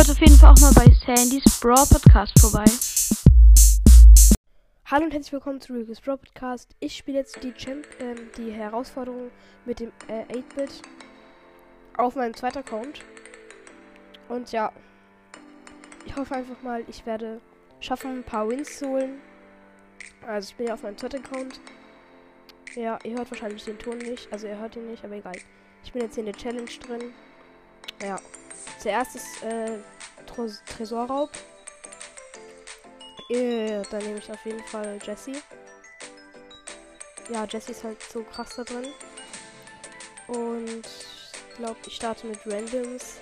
Schaut auf jeden Fall auch mal bei Sandys Brawl Podcast vorbei. Hallo und herzlich willkommen zu Rico's Brawl Podcast. Ich spiele jetzt die, Champ ähm, die Herausforderung mit dem äh, 8-Bit auf meinem zweiten Account. Und ja, ich hoffe einfach mal, ich werde schaffen, ein paar Wins zu holen. Also ich bin ja auf meinem zweiten Account. Ja, ihr hört wahrscheinlich den Ton nicht. Also ihr hört ihn nicht, aber egal. Ich bin jetzt in der Challenge drin. Ja. Zuerst ist äh, Tros Tresorraub. Äh, dann nehme ich auf jeden Fall Jesse. Ja, Jesse ist halt so krass da drin. Und ich glaube, ich starte mit Randoms.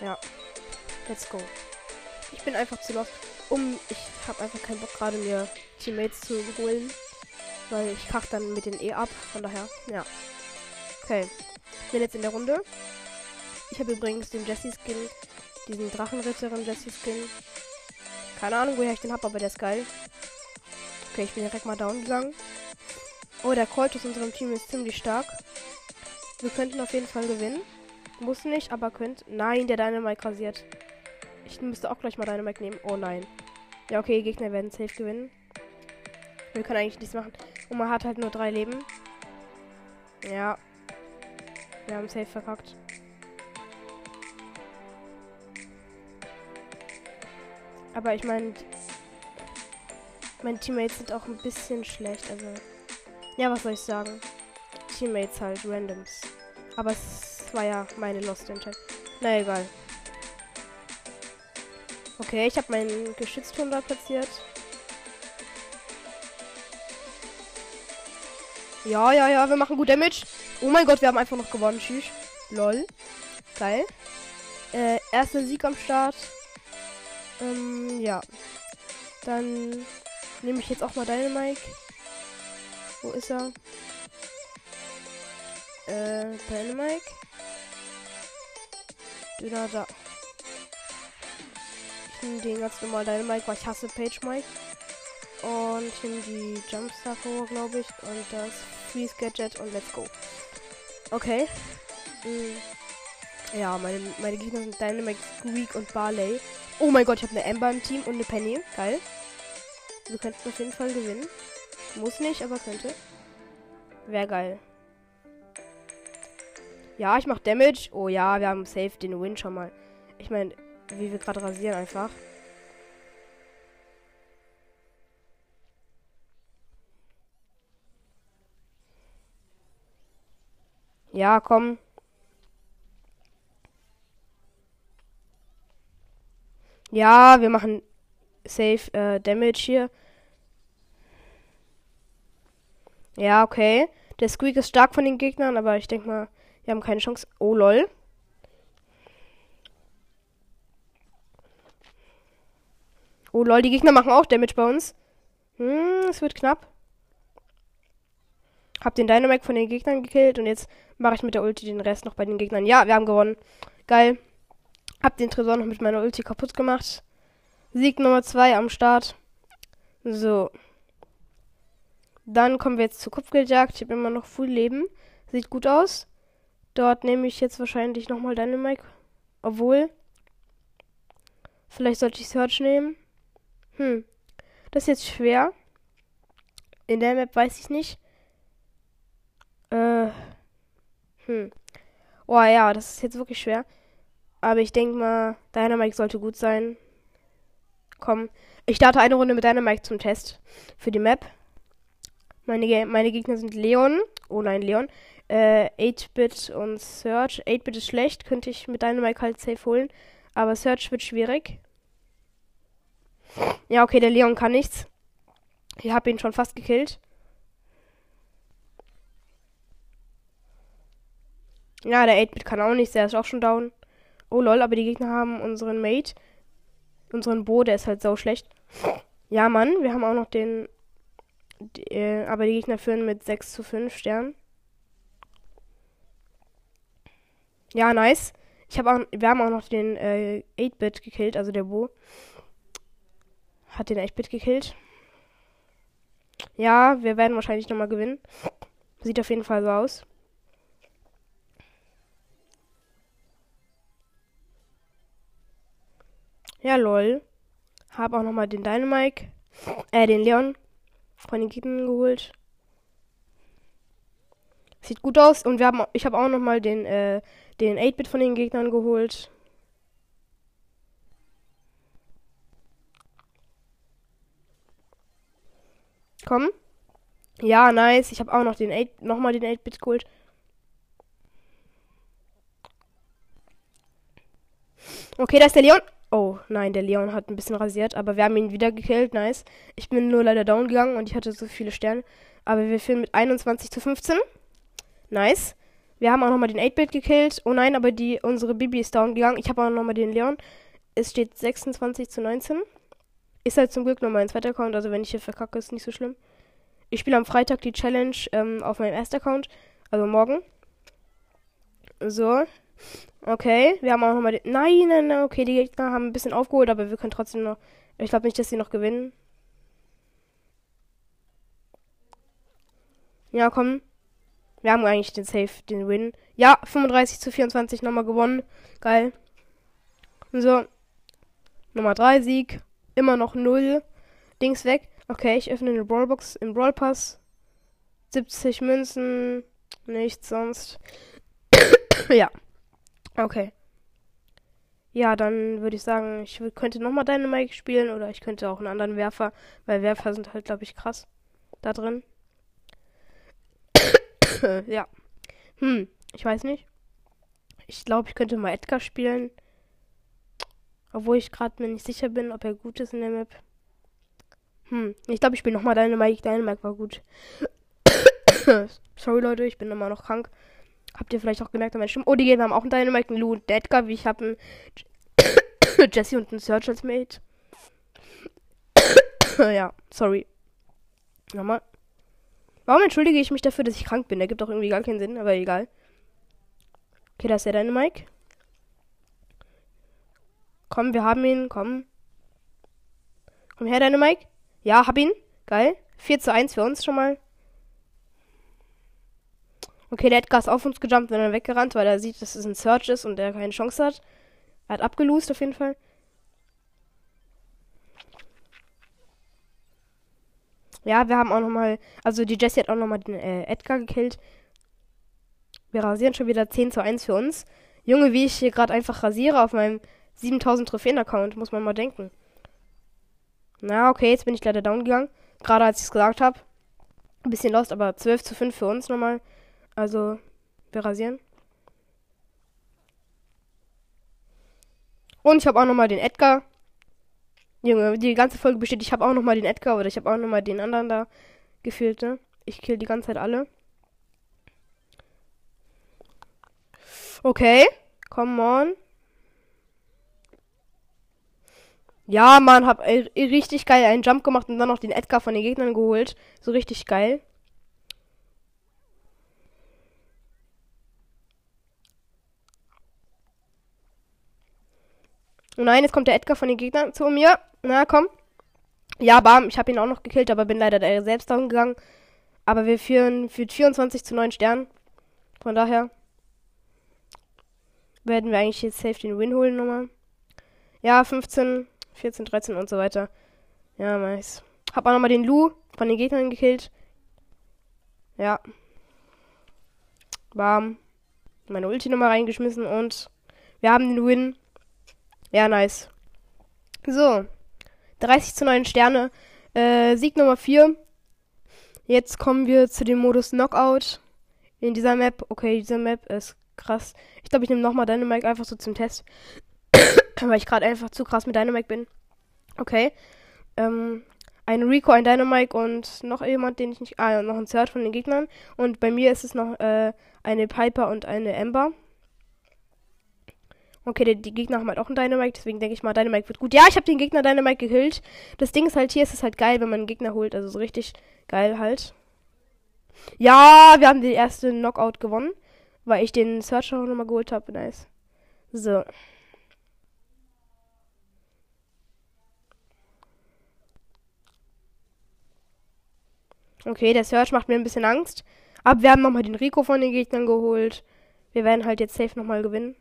Ja. Let's go. Ich bin einfach zu lost. Um, ich habe einfach keinen Bock gerade mir Teammates zu holen. Weil ich kach dann mit den E ab. Von daher, ja. Okay. Bin jetzt in der Runde. Ich habe übrigens den Jesse-Skin. Diesen Drachenritterin Jesse-Skin. Keine Ahnung, woher ich den habe, aber der ist geil. Okay, ich bin direkt mal down gegangen. Oh, der Colt aus unserem Team ist ziemlich stark. Wir könnten auf jeden Fall gewinnen. Muss nicht, aber könnt. Nein, der Dynamite rasiert. Ich müsste auch gleich mal Dynamite nehmen. Oh nein. Ja, okay, Gegner werden safe gewinnen. Wir können eigentlich nichts machen. Und man hat halt nur drei Leben. Ja. Wir haben safe verkackt. Aber ich meine, meine Teammates sind auch ein bisschen schlecht. Also, ja, was soll ich sagen? Teammates halt, Randoms. Aber es war ja meine Lost Entscheidung. Na egal. Okay, ich habe meinen Geschützturm da platziert. Ja, ja, ja, wir machen gut Damage. Oh mein Gott, wir haben einfach noch gewonnen. Tschüss. Lol. Geil. Äh, erster Sieg am Start. Ähm, ja. Dann nehme ich jetzt auch mal deine Mike. Wo ist er? Äh, deine Mike. Da, da. Ich nehme den ganz normal deine Mike, weil ich hasse Page Mike. Und ich nehme die Jumpstart vor, glaube ich. Und das Freeze Gadget und let's go. Okay. Mhm. Ja, meine, meine Gegner sind Dynamic, Squeak und Barley. Oh mein Gott, ich habe eine Ember im Team und eine Penny. Geil. Wir könnten auf jeden Fall gewinnen. Muss nicht, aber könnte. Wäre geil. Ja, ich mache Damage. Oh ja, wir haben safe den Win schon mal. Ich meine, wie wir gerade rasieren einfach. Ja, komm. Ja, wir machen safe äh, Damage hier. Ja, okay. Der Squeak ist stark von den Gegnern, aber ich denke mal, wir haben keine Chance. Oh, lol. Oh, lol, die Gegner machen auch Damage bei uns. Hm, es wird knapp. Hab den Dynamic von den Gegnern gekillt und jetzt mache ich mit der Ulti den Rest noch bei den Gegnern. Ja, wir haben gewonnen. Geil. Hab den Tresor noch mit meiner Ulti kaputt gemacht. Sieg Nummer 2 am Start. So. Dann kommen wir jetzt zur Kopfgeldjagd. Ich habe immer noch viel Leben. Sieht gut aus. Dort nehme ich jetzt wahrscheinlich nochmal Dynamite. Obwohl. Vielleicht sollte ich Search nehmen. Hm. Das ist jetzt schwer. In der Map weiß ich nicht. Äh. Hm. Oh ja, das ist jetzt wirklich schwer. Aber ich denke mal, Dynamite sollte gut sein. Komm, ich starte eine Runde mit Dynamite zum Test für die Map. Meine, meine Gegner sind Leon. Oh nein, Leon. Äh, 8-Bit und Search. 8-Bit ist schlecht, könnte ich mit Dynamite halt safe holen. Aber Search wird schwierig. Ja, okay, der Leon kann nichts. Ich habe ihn schon fast gekillt. Ja, der 8-Bit kann auch nichts, der ist auch schon down. Oh lol, aber die Gegner haben unseren Mate. Unseren Bo, der ist halt so schlecht. Ja, Mann, wir haben auch noch den. Die, äh, aber die Gegner führen mit 6 zu 5 Sternen. Ja, nice. Ich habe auch, wir haben auch noch den äh, 8-Bit gekillt, also der Bo. Hat den 8-Bit gekillt. Ja, wir werden wahrscheinlich nochmal gewinnen. Sieht auf jeden Fall so aus. Ja, lol. Hab auch nochmal den Dynamike, äh, den Leon von den Gegnern geholt. Sieht gut aus. Und wir haben, ich habe auch nochmal den, äh, den 8-Bit von den Gegnern geholt. Komm. Ja, nice. Ich habe auch noch den 8, nochmal den 8-Bit geholt. Okay, da ist der Leon. Oh, nein, der Leon hat ein bisschen rasiert, aber wir haben ihn wieder gekillt. Nice. Ich bin nur leider down gegangen und ich hatte so viele Sterne. Aber wir führen mit 21 zu 15. Nice. Wir haben auch nochmal den 8-Bit gekillt. Oh nein, aber die, unsere Bibi ist down gegangen. Ich habe auch nochmal den Leon. Es steht 26 zu 19. Ist halt zum Glück nur mein zweiter Account, also wenn ich hier verkacke, ist nicht so schlimm. Ich spiele am Freitag die Challenge ähm, auf meinem ersten Account, also morgen. So. Okay, wir haben auch nochmal. Nein, nein, nein, okay, die Gegner haben ein bisschen aufgeholt, aber wir können trotzdem noch. Ich glaube nicht, dass sie noch gewinnen. Ja, komm. Wir haben eigentlich den Safe, den Win. Ja, 35 zu 24 nochmal gewonnen. Geil. So. Nummer 3 Sieg. Immer noch 0. Dings weg. Okay, ich öffne eine Brawlbox im Brawl Pass. 70 Münzen. Nichts sonst. ja. Okay. Ja, dann würde ich sagen, ich könnte nochmal Dynamite spielen oder ich könnte auch einen anderen Werfer, weil Werfer sind halt, glaube ich, krass da drin. ja. Hm, ich weiß nicht. Ich glaube, ich könnte mal Edgar spielen. Obwohl ich gerade mir nicht sicher bin, ob er gut ist in der Map. Hm, ich glaube, ich spiele nochmal Dynamite. Dynamite war gut. Sorry, Leute, ich bin immer noch krank. Habt ihr vielleicht auch gemerkt an meiner Stimme? Oh, die Gegner haben auch einen Dynamite, einen Lou und Edgar, wie ich habe einen Jesse und einen Search als Mate. ja, sorry. Nochmal. Warum entschuldige ich mich dafür, dass ich krank bin? Der gibt doch irgendwie gar keinen Sinn, aber egal. Okay, da ist der Dynamite. Komm, wir haben ihn. Komm. Komm her, deine Mike. Ja, hab ihn. Geil. 4 zu 1 für uns schon mal. Okay, der Edgar ist auf uns gejumpt, wenn er weggerannt, weil er sieht, dass es ein Search ist und der keine Chance hat. Er hat abgelost auf jeden Fall. Ja, wir haben auch nochmal, also die Jessie hat auch nochmal den äh, Edgar gekillt. Wir rasieren schon wieder 10 zu 1 für uns. Junge, wie ich hier gerade einfach rasiere auf meinem 7000 Trophäen-Account, muss man mal denken. Na, okay, jetzt bin ich leider down gegangen. Gerade als ich es gesagt habe. Ein bisschen lost, aber 12 zu 5 für uns nochmal. Also, wir rasieren. Und ich habe auch nochmal den Edgar. Junge, die ganze Folge besteht, ich habe auch nochmal den Edgar oder ich habe auch nochmal den anderen da gefühlt, ne? Ich kill die ganze Zeit alle. Okay, come on. Ja, man, hab äh, richtig geil einen Jump gemacht und dann noch den Edgar von den Gegnern geholt. So richtig geil. Nein, jetzt kommt der Edgar von den Gegnern zu mir. Na, komm. Ja, bam, ich habe ihn auch noch gekillt, aber bin leider der selbst down gegangen. Aber wir führen für 24 zu 9 Sternen. Von daher werden wir eigentlich jetzt safe den Win holen nochmal. Ja, 15 14, 13 und so weiter. Ja, nice. Hab auch nochmal den Lu von den Gegnern gekillt. Ja. Bam. Meine Ulti nochmal reingeschmissen und wir haben den Win. Ja, nice. So. 30 zu 9 Sterne. Äh, Sieg Nummer 4. Jetzt kommen wir zu dem Modus Knockout. In dieser Map. Okay, diese Map ist krass. Ich glaube, ich nehme nochmal Dynamite einfach so zum Test. weil ich gerade einfach zu krass mit Dynamite bin. Okay. Ähm, ein Rico, ein Dynamite und noch jemand, den ich nicht. Ah, noch ein Third von den Gegnern. Und bei mir ist es noch äh, eine Piper und eine Ember. Okay, die, die, Gegner haben halt auch einen Dynamite, deswegen denke ich mal, Dynamite wird gut. Ja, ich habe den Gegner Dynamite gekillt. Das Ding ist halt, hier ist es halt geil, wenn man einen Gegner holt. Also so richtig geil halt. Ja, wir haben die erste Knockout gewonnen, weil ich den Searcher nochmal geholt habe. Nice. So. Okay, der Search macht mir ein bisschen Angst. Aber wir haben nochmal den Rico von den Gegnern geholt. Wir werden halt jetzt safe nochmal gewinnen.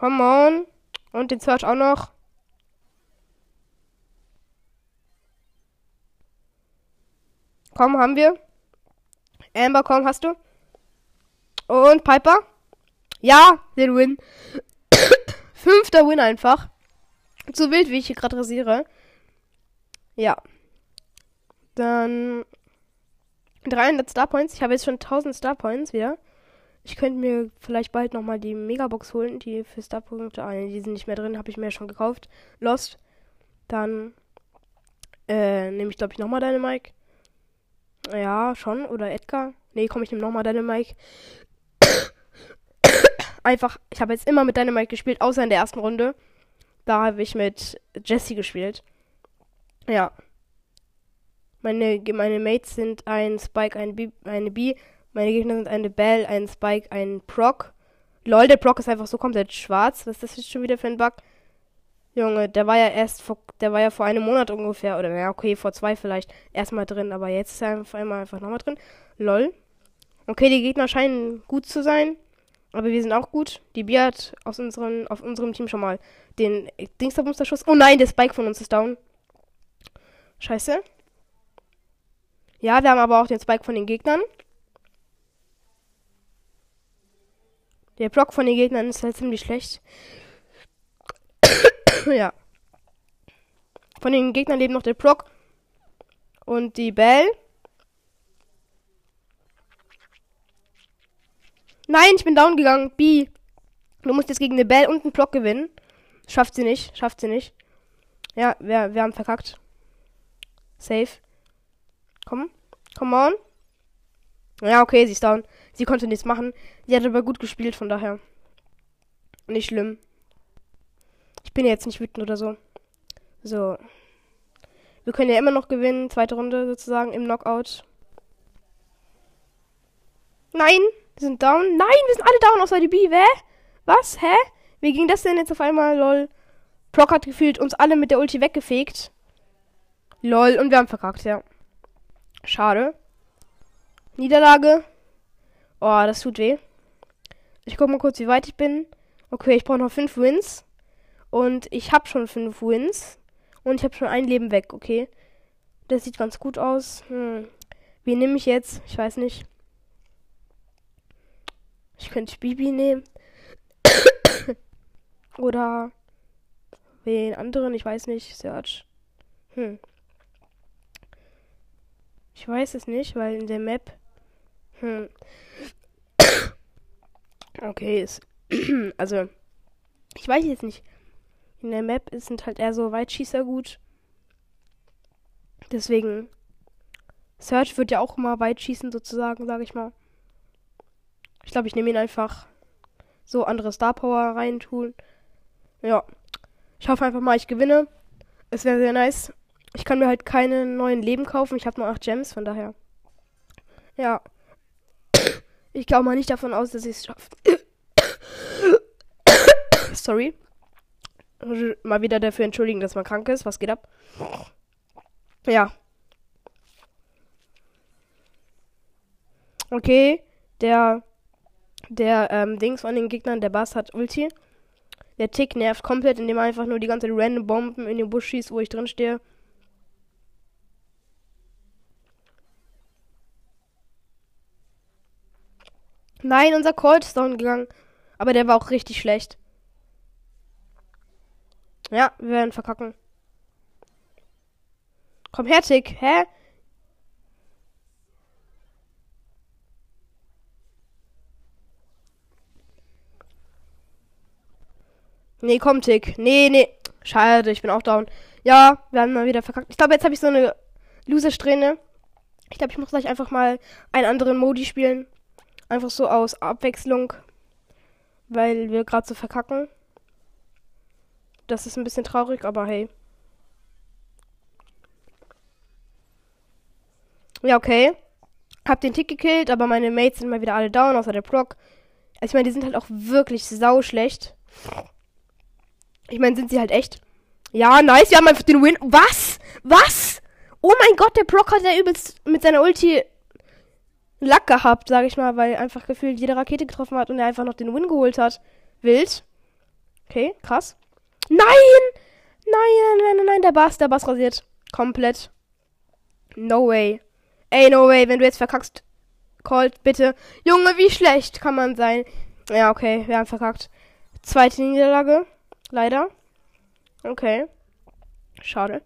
Come on. Und den Search auch noch. Komm, haben wir. Amber, komm, hast du. Und Piper. Ja, den Win. Fünfter Win einfach. So wild, wie ich hier gerade rasiere. Ja. Dann 300 Star Points. Ich habe jetzt schon 1000 Star Points wieder. Ich könnte mir vielleicht bald nochmal die Megabox holen, die für Star Punkte. Ah, die sind nicht mehr drin, habe ich mir schon gekauft. Lost. Dann äh, nehme ich, glaube ich, nochmal deine Mike. Ja, schon. Oder Edgar. Nee, komm, ich nehme nochmal deine Mike. Einfach, ich habe jetzt immer mit deine Mike gespielt, außer in der ersten Runde. Da habe ich mit Jesse gespielt. Ja. Meine, meine Mates sind ein Spike, ein B, eine B. Meine Gegner sind eine Bell, ein Spike, ein Proc. Lol, der Proc ist einfach so komplett schwarz. Was ist das jetzt schon wieder für ein Bug? Junge, der war ja erst vor, der war ja vor einem Monat ungefähr, oder naja, okay, vor zwei vielleicht, erstmal drin, aber jetzt ist er auf einmal einfach nochmal drin. Lol. Okay, die Gegner scheinen gut zu sein, aber wir sind auch gut. Die Bia hat aus unseren, auf unserem Team schon mal den Dingsabumsterschuss. Oh nein, der Spike von uns ist down. Scheiße. Ja, wir haben aber auch den Spike von den Gegnern. Der Block von den Gegnern ist halt ziemlich schlecht. ja. Von den Gegnern leben noch der Proc und die Bell. Nein, ich bin down gegangen. B. Du musst jetzt gegen eine Bell und einen Block gewinnen. Schafft sie nicht. Schafft sie nicht. Ja, wir, wir haben verkackt. Safe. Komm. Come on. Ja, okay, sie ist down. Sie konnte nichts machen. Sie hat aber gut gespielt, von daher. Nicht schlimm. Ich bin jetzt nicht wütend oder so. So. Wir können ja immer noch gewinnen. Zweite Runde sozusagen im Knockout. Nein! Wir sind down. Nein, wir sind alle down außer die B. Wer? Was? Hä? Wie ging das denn jetzt auf einmal? Lol. Proc hat gefühlt uns alle mit der Ulti weggefegt. Lol. Und wir haben verkackt, ja. Schade. Niederlage. Oh, das tut weh. Ich guck mal kurz, wie weit ich bin. Okay, ich brauche noch fünf Wins. Und ich habe schon fünf Wins. Und ich habe schon ein Leben weg, okay. Das sieht ganz gut aus. Hm. Wie nehme ich jetzt? Ich weiß nicht. Ich könnte Bibi nehmen. Oder wen anderen, ich weiß nicht. Search. Hm. Ich weiß es nicht, weil in der Map. Hm. Okay, ist. also. Ich weiß jetzt nicht. In der Map sind halt eher so Weitschießer gut. Deswegen. Search wird ja auch immer weit schießen, sozusagen, sage ich mal. Ich glaube, ich nehme ihn einfach so andere Star Power reintun. Ja. Ich hoffe einfach mal, ich gewinne. Es wäre sehr nice. Ich kann mir halt keine neuen Leben kaufen. Ich habe nur 8 Gems, von daher. Ja. Ich glaube mal nicht davon aus, dass ich es schaffe. Sorry. Mal wieder dafür entschuldigen, dass man krank ist. Was geht ab? Ja. Okay. Der. Der ähm, Dings von den Gegnern, der Bass hat Ulti. Der Tick nervt komplett, indem er einfach nur die ganze random Bomben in den Busch schießt, wo ich drin stehe. Nein, unser Colt ist down gegangen. Aber der war auch richtig schlecht. Ja, wir werden verkacken. Komm her, Tick. Hä? Nee, komm, Tick. Nee, nee. Schade, ich bin auch down. Ja, wir haben mal wieder verkackt. Ich glaube, jetzt habe ich so eine Loser-Strähne. Ich glaube, ich muss gleich einfach mal einen anderen Modi spielen. Einfach so aus Abwechslung. Weil wir gerade so verkacken. Das ist ein bisschen traurig, aber hey. Ja, okay. Hab den Tick gekillt, aber meine Mates sind mal wieder alle down, außer der Proc. Also ich meine, die sind halt auch wirklich sau schlecht. Ich meine, sind sie halt echt. Ja, nice, wir haben einfach den Win. Was? Was? Oh mein Gott, der Proc hat ja übelst mit seiner Ulti Lack gehabt, sag ich mal, weil einfach gefühlt jede Rakete getroffen hat und er einfach noch den Win geholt hat. Wild. Okay, krass. Nein! Nein, nein, nein, nein, nein, der Bass, der Bass rasiert. Komplett. No way. Ey, no way, wenn du jetzt verkackst. Colt, bitte. Junge, wie schlecht kann man sein? Ja, okay, wir haben verkackt. Zweite Niederlage. Leider. Okay. Schade.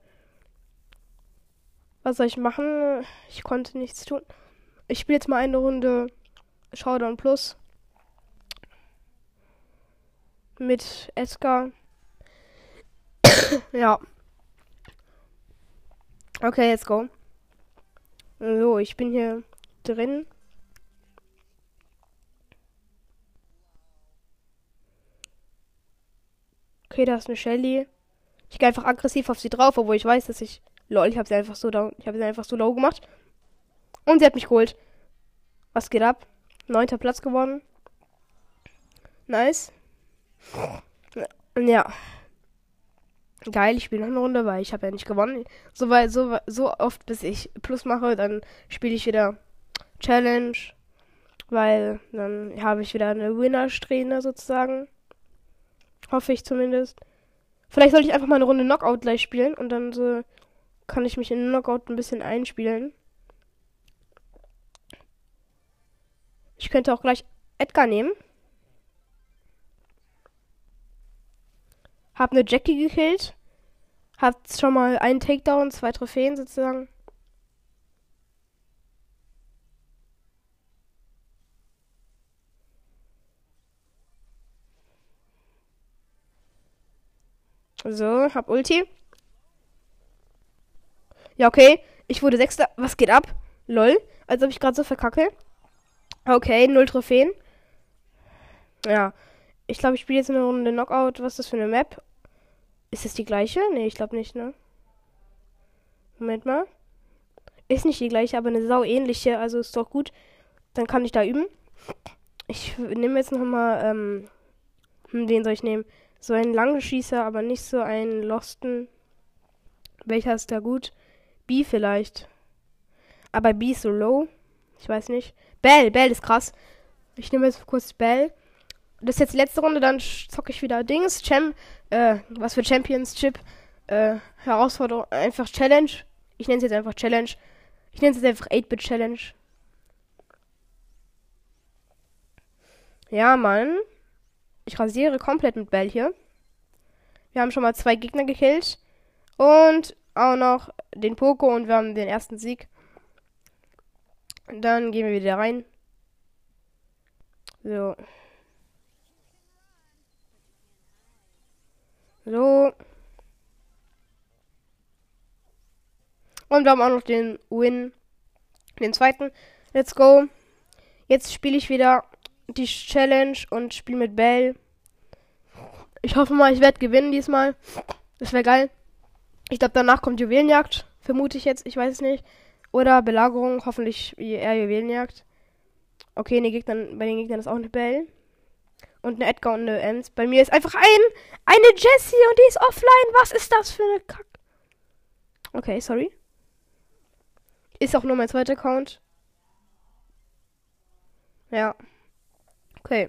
Was soll ich machen? Ich konnte nichts tun. Ich spiele jetzt mal eine Runde Showdown Plus. Mit Edgar. ja. Okay, let's go. So, ich bin hier drin. Okay, da ist eine Shelly. Ich gehe einfach aggressiv auf sie drauf, obwohl ich weiß, dass ich. Lol, ich habe sie einfach so down. Ich habe sie einfach so low gemacht. Und sie hat mich geholt. Was geht ab? Neunter Platz gewonnen. Nice. Ja. Geil, ich spiele noch eine Runde, weil ich habe ja nicht gewonnen. So, weil, so, so oft, bis ich Plus mache, dann spiele ich wieder Challenge. Weil dann habe ich wieder eine Winner-Strähne sozusagen. Hoffe ich zumindest. Vielleicht sollte ich einfach mal eine Runde Knockout gleich spielen und dann so kann ich mich in Knockout ein bisschen einspielen. Könnte auch gleich Edgar nehmen. Hab eine Jackie gekillt. Hat schon mal einen Takedown, zwei Trophäen sozusagen. So, hab Ulti. Ja, okay. Ich wurde Sechster. Was geht ab? Lol. Als ob ich gerade so verkacke. Okay, null Trophäen. Ja. Ich glaube, ich spiele jetzt eine Runde Knockout. Was ist das für eine Map? Ist das die gleiche? Nee, ich glaube nicht, ne? Moment mal. Ist nicht die gleiche, aber eine sau ähnliche. Also ist doch gut. Dann kann ich da üben. Ich nehme jetzt nochmal, ähm, wen hm, soll ich nehmen? So einen langen Schießer, aber nicht so einen Losten. Welcher ist da gut? B vielleicht. Aber B ist so low. Ich weiß nicht. Bell, Bell ist krass. Ich nehme jetzt kurz Bell. Das ist jetzt die letzte Runde, dann zocke ich wieder Dings. Champ, äh, was für Championship. Äh, Herausforderung, einfach Challenge. Ich nenne es jetzt einfach Challenge. Ich nenne es jetzt einfach 8-Bit Challenge. Ja, Mann. Ich rasiere komplett mit Bell hier. Wir haben schon mal zwei Gegner gekillt. Und auch noch den Poco und wir haben den ersten Sieg. Dann gehen wir wieder rein. So. So. Und wir haben auch noch den Win. Den zweiten. Let's go. Jetzt spiele ich wieder die Challenge und spiele mit Bell. Ich hoffe mal, ich werde gewinnen diesmal. Das wäre geil. Ich glaube, danach kommt Juwelenjagd. Vermute ich jetzt. Ich weiß es nicht. Oder Belagerung. Hoffentlich eher Juwelenjagd. Okay, nee, Gegnern, bei den Gegnern ist auch eine Bell. Und eine Edgar und eine Ems. Bei mir ist einfach ein, eine Jessie und die ist offline. Was ist das für eine Kack? Okay, sorry. Ist auch nur mein zweiter Account. Ja. Okay.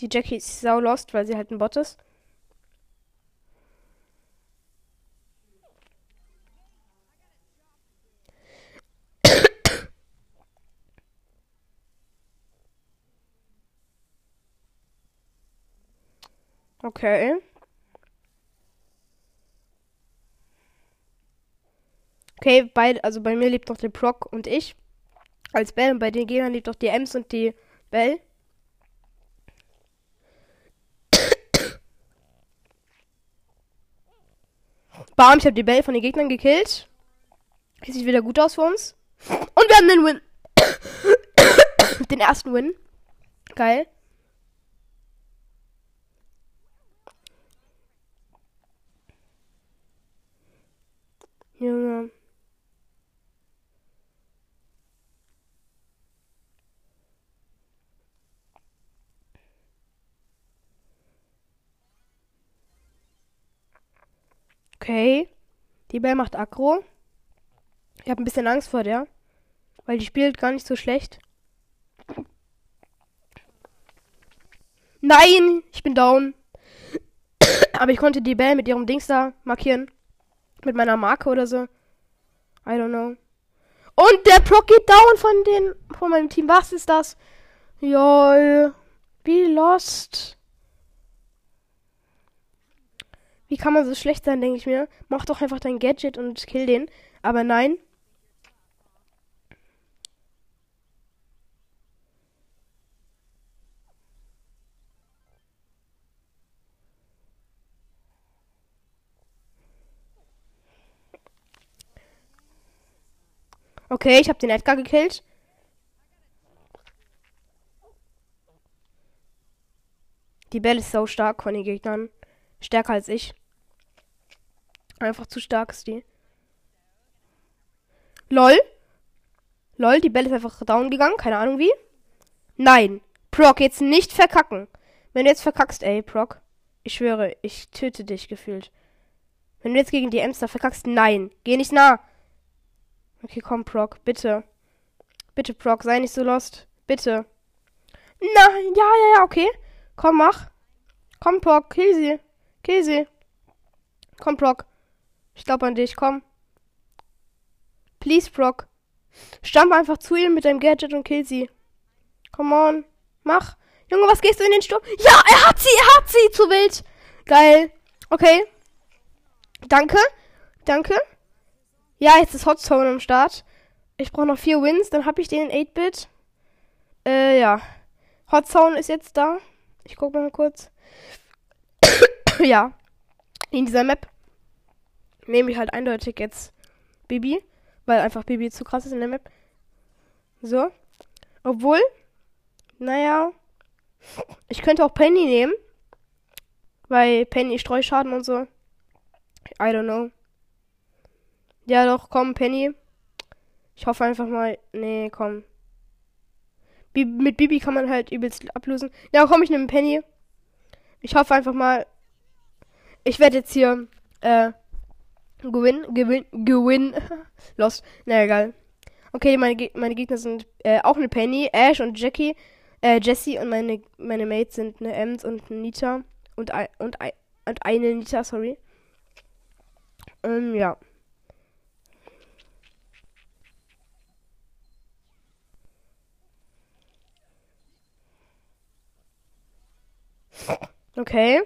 Die Jackie ist sau lost, weil sie halt ein Bot ist. Okay. Okay, bei, also bei mir lebt doch der Proc und ich als Bell und bei den Gegnern lebt doch die Ems und die Bell. Bam, ich habe die Bell von den Gegnern gekillt. Sieht wieder gut aus für uns. Und wir haben den Win. den ersten Win. Geil. Junge. Okay. Die Bell macht Aggro. Ich habe ein bisschen Angst vor der. Weil die spielt gar nicht so schlecht. Nein, ich bin down. Aber ich konnte die Bell mit ihrem Dings da markieren. Mit meiner Marke oder so. I don't know. Und der Proc geht down von den von meinem Team. Was ist das? Jol. Wie lost. Wie kann man so schlecht sein, denke ich mir. Mach doch einfach dein Gadget und kill den. Aber nein. Okay, ich habe den Edgar gekillt. Die Belle ist so stark von den Gegnern. Stärker als ich. Einfach zu stark ist die. LOL. LOL, die Belle ist einfach down gegangen. Keine Ahnung wie. Nein. Proc, jetzt nicht verkacken. Wenn du jetzt verkackst, ey, Proc. Ich schwöre, ich töte dich gefühlt. Wenn du jetzt gegen die Emster verkackst, nein. Geh nicht nah. Okay, komm, Proc, bitte. Bitte, Proc, sei nicht so lost. Bitte. Nein, ja, ja, ja, okay. Komm, mach. Komm, Proc, kill sie. Kill sie. Komm, Proc. Ich glaub an dich, komm. Please, Proc. Stamm einfach zu ihm mit deinem Gadget und kill sie. Come on. Mach. Junge, was gehst du in den Sturm? Ja, er hat sie, er hat sie. Zu wild. Geil. Okay. Danke. Danke. Ja, jetzt ist Hotzone am Start. Ich brauche noch vier Wins, dann habe ich den 8-Bit. Äh, ja. Hotzone ist jetzt da. Ich gucke mal kurz. ja. In dieser Map nehme ich halt eindeutig jetzt Bibi, weil einfach Bibi zu krass ist in der Map. So. Obwohl, naja, ich könnte auch Penny nehmen, weil Penny Streuschaden und so. I don't know. Ja, doch, komm, Penny. Ich hoffe einfach mal. Nee, komm. Bi mit Bibi kann man halt übelst ablösen. Ja, komm, ich nehme Penny. Ich hoffe einfach mal. Ich werde jetzt hier äh, gewinn, gewinn, gewinn. Lost. Na egal. Okay, meine, Ge meine Gegner sind äh, auch eine Penny, Ash und Jackie, äh, Jessie und meine, meine Mates sind eine Ems und eine Nita und, ein, und, ein, und eine Nita, sorry. Ähm, ja. Okay.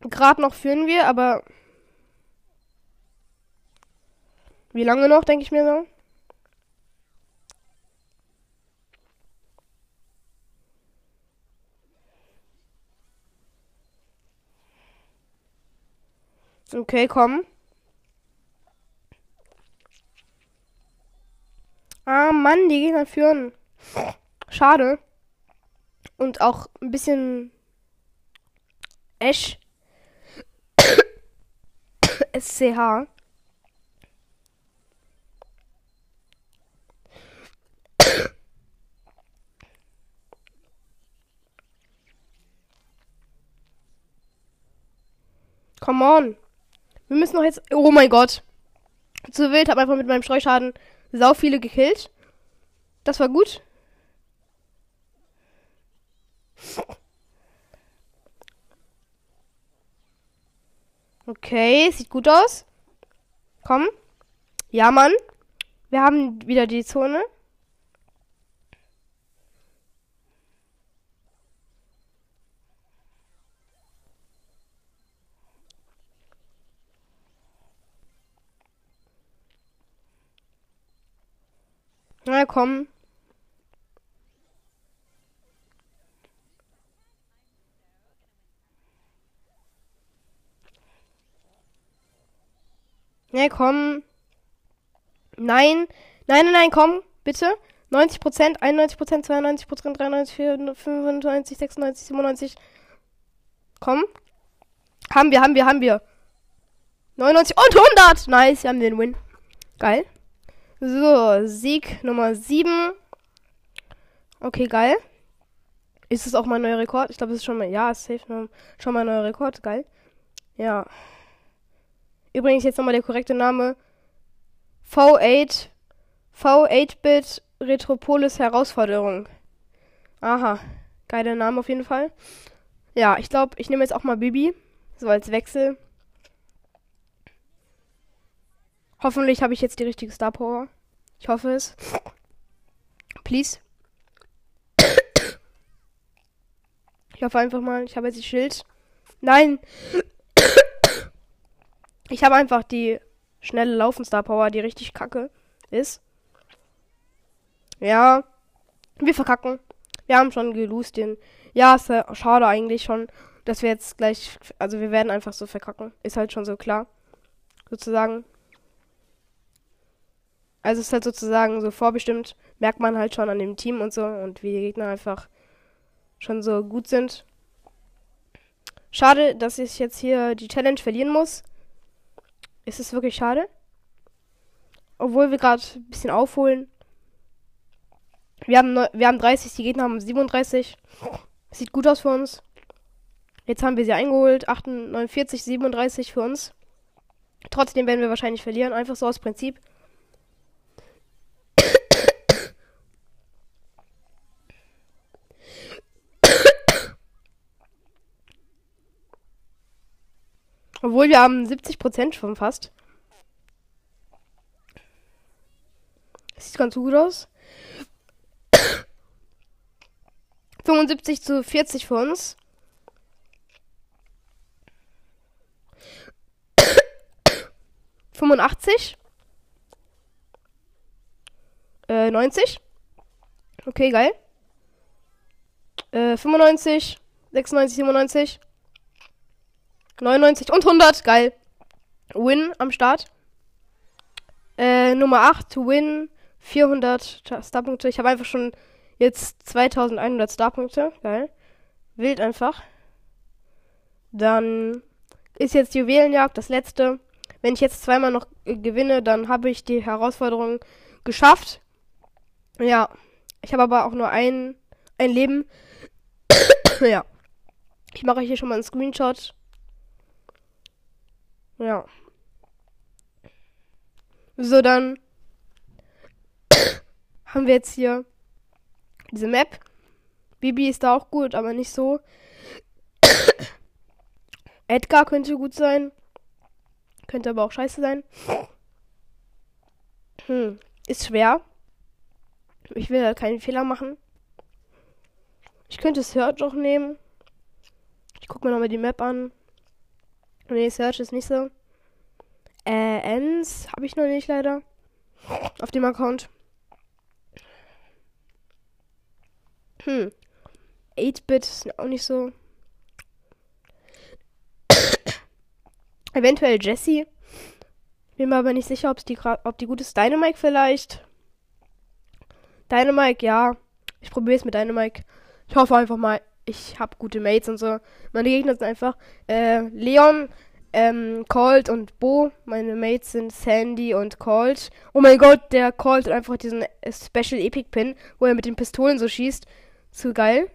Gerade noch führen wir, aber. Wie lange noch, denke ich mir so? Okay, komm. Ah, Mann, die Gegner führen. Schade. Und auch ein bisschen Ash. SCH. Come on. Wir müssen doch jetzt. Oh mein Gott. Zu wild, hab einfach mit meinem Streuschaden sau viele gekillt. Das war gut. Okay, sieht gut aus. Komm. Ja, Mann. Wir haben wieder die Zone. Na komm. Ne, komm. Nein. Nein, nein, nein, komm. Bitte. 90%, 91%, 92%, 93%, 95, 96, 97. Komm. Haben wir, haben wir, haben wir. 99 und 100. Nice, wir haben den Win. Geil. So, Sieg Nummer 7. Okay, geil. Ist es auch mein neuer Rekord? Ich glaube, es ist schon mal. Ja, ist safe. Schon mein neuer Rekord. Geil. Ja. Übrigens jetzt nochmal der korrekte Name. V8. V8-Bit Retropolis Herausforderung. Aha. Geil. Geiler Name auf jeden Fall. Ja, ich glaube, ich nehme jetzt auch mal Bibi. So als Wechsel. Hoffentlich habe ich jetzt die richtige Star Power. Ich hoffe es. Please. Ich hoffe einfach mal, ich habe jetzt die Schild. Nein! Ich habe einfach die schnelle Laufen Star Power, die richtig kacke ist. Ja. Wir verkacken. Wir haben schon gelost den. Ja, ist ja schade eigentlich schon, dass wir jetzt gleich. Also wir werden einfach so verkacken. Ist halt schon so klar. Sozusagen. Also ist halt sozusagen so vorbestimmt. Merkt man halt schon an dem Team und so. Und wie die Gegner einfach schon so gut sind. Schade, dass ich jetzt hier die Challenge verlieren muss. Ist es wirklich schade? Obwohl wir gerade ein bisschen aufholen. Wir haben, wir haben 30, die Gegner haben 37. Sieht gut aus für uns. Jetzt haben wir sie eingeholt. 48, 37 für uns. Trotzdem werden wir wahrscheinlich verlieren. Einfach so aus Prinzip. Obwohl wir haben 70% schon fast. Sieht ganz gut aus. 75 zu 40 für uns. Fünfundachtzig. Äh, 90. Okay, geil. Äh, 95, 96, 97. 99 und 100. Geil. Win am Start. Äh, Nummer 8 to win. 400 Starpunkte. Ich habe einfach schon jetzt 2100 Starpunkte. Geil. Wild einfach. Dann ist jetzt Juwelenjagd das letzte. Wenn ich jetzt zweimal noch äh, gewinne, dann habe ich die Herausforderung geschafft. Ja. Ich habe aber auch nur ein, ein Leben. ja. Ich mache hier schon mal einen Screenshot. Ja. So, dann haben wir jetzt hier diese Map. Bibi ist da auch gut, aber nicht so. Edgar könnte gut sein. Könnte aber auch scheiße sein. Hm. Ist schwer. Ich will halt keinen Fehler machen. Ich könnte Search auch nehmen. Ich gucke mir nochmal die Map an. Nee, Search ist nicht so. Äh, Ends habe ich noch nicht leider. Auf dem Account. Hm. 8-Bit ist auch nicht so. Eventuell Jessie. Bin mir aber nicht sicher, ob's die ob die gut ist. Dynamike vielleicht. Dynamike, ja. Ich probiere es mit Dynamike. Ich hoffe einfach mal, ich habe gute Mates und so. Meine Gegner sind einfach äh, Leon, ähm, Colt und Bo. Meine Mates sind Sandy und Colt. Oh mein Gott, der Colt hat einfach diesen äh, Special Epic Pin, wo er mit den Pistolen so schießt. Zu geil.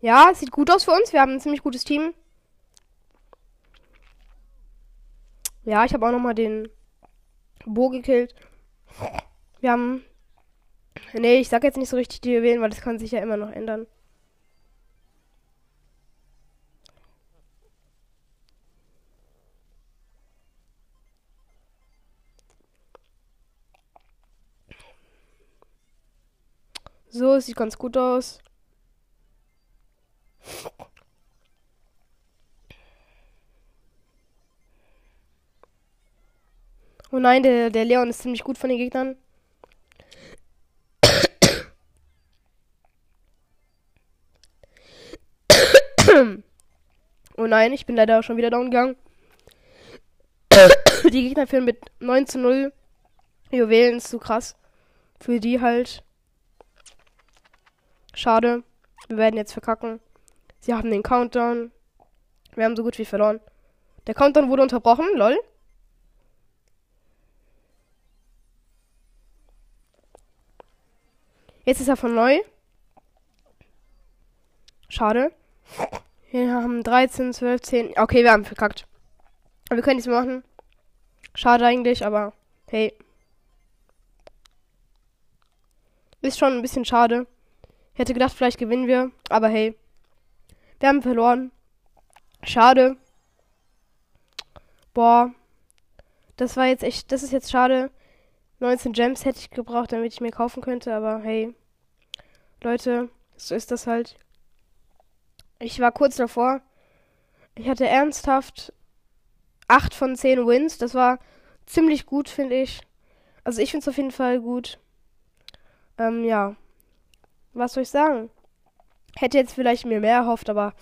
Ja, sieht gut aus für uns. Wir haben ein ziemlich gutes Team. Ja, ich habe auch noch mal den Bo gekillt. Wir haben. Nee, ich sag jetzt nicht so richtig die Juwelen, weil das kann sich ja immer noch ändern. So, sieht ganz gut aus. Oh nein, der, der Leon ist ziemlich gut von den Gegnern. Oh nein, ich bin leider schon wieder down gegangen. die Gegner führen mit 9 zu 0. Juwelen ist zu krass. Für die halt. Schade. Wir werden jetzt verkacken. Sie haben den Countdown. Wir haben so gut wie verloren. Der Countdown wurde unterbrochen, lol. Jetzt ist er von neu. Schade. Wir haben 13, 12, 10. Okay, wir haben verkackt. Wir können nichts machen. Schade eigentlich, aber hey. Ist schon ein bisschen schade. Hätte gedacht, vielleicht gewinnen wir. Aber hey. Wir haben verloren. Schade. Boah. Das war jetzt echt. Das ist jetzt schade. 19 Gems hätte ich gebraucht, damit ich mir kaufen könnte. Aber hey. Leute, so ist das halt. Ich war kurz davor. Ich hatte ernsthaft 8 von 10 Wins. Das war ziemlich gut, finde ich. Also ich finde es auf jeden Fall gut. Ähm, ja. Was soll ich sagen? Hätte jetzt vielleicht mir mehr erhofft, aber.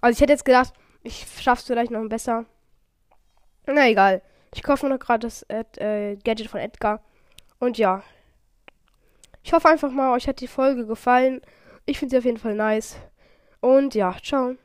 Also ich hätte jetzt gedacht, ich schaff's vielleicht noch besser. Na egal. Ich kaufe mir noch gerade das äh, Gadget von Edgar. Und ja. Ich hoffe einfach mal, euch hat die Folge gefallen. Ich finde sie auf jeden Fall nice. Und ja, ciao.